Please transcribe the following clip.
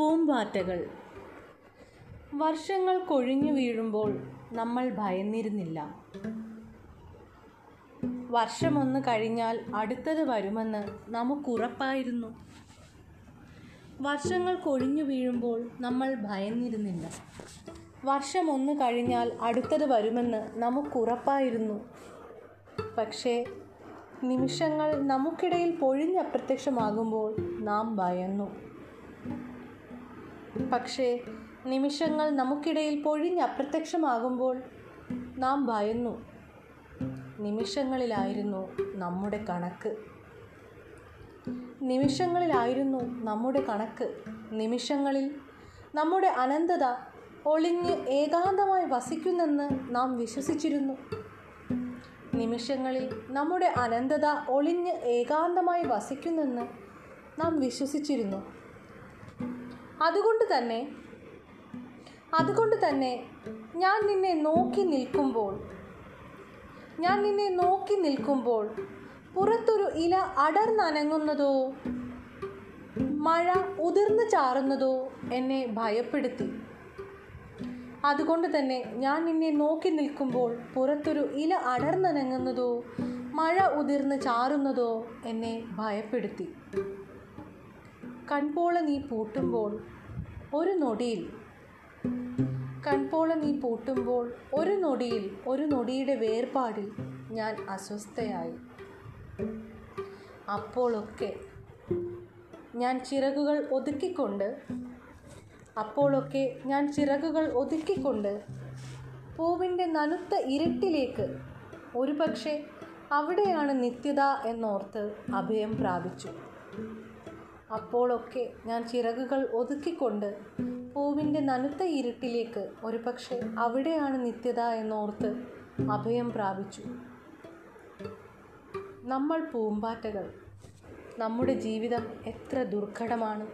പൂമ്പാറ്റകൾ. വർഷങ്ങൾ കൊഴിഞ്ഞു വീഴുമ്പോൾ നമ്മൾ ഭയന്നിരുന്നില്ല. വർഷമൊന്ന് കഴിഞ്ഞാൽ അടുത്തത് വരുമെന്ന് നമുക്കുറപ്പായിരുന്നു. വർഷങ്ങൾ കൊഴിഞ്ഞു വീഴുമ്പോൾ നമ്മൾ ഭയന്നിരുന്നില്ല. വർഷമൊന്ന് കഴിഞ്ഞാൽ അടുത്തത് വരുമെന്ന് നമുക്കുറപ്പായിരുന്നു. പക്ഷേ നിമിഷങ്ങൾ നമുക്കിടയിൽ പൊഴിഞ്ഞപ്രത്യക്ഷമാകുമ്പോൾ നാം ഭയന്നു. പക്ഷേ നിമിഷങ്ങൾ നമുക്കിടയിൽ പൊഴിഞ്ഞ് അപ്രത്യക്ഷമാകുമ്പോൾ നാം ഭയന്നു. നിമിഷങ്ങളിലായിരുന്നു നമ്മുടെ കണക്ക്. നിമിഷങ്ങളിലായിരുന്നു നമ്മുടെ കണക്ക്. നിമിഷങ്ങളിൽ നമ്മുടെ അനന്തത ഒളിഞ്ഞ് ഏകാന്തമായി വസിക്കുന്നെന്ന് നാം വിശ്വസിച്ചിരുന്നു. നിമിഷങ്ങളിൽ നമ്മുടെ അനന്തത ഒളിഞ്ഞ് ഏകാന്തമായി വസിക്കുന്നെന്ന് നാം വിശ്വസിച്ചിരുന്നു. അതുകൊണ്ട് തന്നെ അതുകൊണ്ട് തന്നെ ഞാൻ നിന്നെ നോക്കി നിൽക്കുമ്പോൾ ഞാൻ നിന്നെ നോക്കി നിൽക്കുമ്പോൾ പുറത്തൊരു ഇല അടർന്നനങ്ങുന്നതോ മഴ ഉതിർന്നു ചാറുന്നതോ എന്നെ ഭയപ്പെടുത്തി. അതുകൊണ്ട് തന്നെ ഞാൻ നിന്നെ നോക്കി നിൽക്കുമ്പോൾ പുറത്തൊരു ഇല അടർന്നനങ്ങുന്നതോ മഴ ഉതിർന്ന് ചാറുന്നതോ എന്നെ ഭയപ്പെടുത്തി. കൺപോള നീ പൂട്ടുമ്പോൾ ഒരു നൊടിയിൽ. കൺപോള നീ പൂട്ടുമ്പോൾ ഒരു നൊടിയിൽ ഒരു നൊടിയുടെ വേർപാടിൽ ഞാൻ അസ്വസ്ഥയായി. അപ്പോഴൊക്കെ ഞാൻ ചിറകുകൾ ഒതുക്കിക്കൊണ്ട് അപ്പോഴൊക്കെ ഞാൻ ചിറകുകൾ ഒതുക്കിക്കൊണ്ട് പൂവിന്റെ നനുത്ത ഇരട്ടിലേക്ക് ഒരുപക്ഷെ അവിടെയാണ് നിത്യത എന്നോർത്ത് അഭയം പ്രാപിച്ചു. അപ്പോഴൊക്കെ ഞാൻ ചിറകുകൾ ഒതുക്കിക്കൊണ്ട് പൂവിന്റെ നനുത്ത ഇരുട്ടിലേക്ക് ഒരുപക്ഷെ അവിടെയാണ് നിത്യത എന്നോർത്ത് അഭയം പ്രാപിച്ചു. നമ്മൾ പൂമ്പാറ്റകൾ. നമ്മുടെ ജീവിതം എത്ര ദുർഘടമാണ്.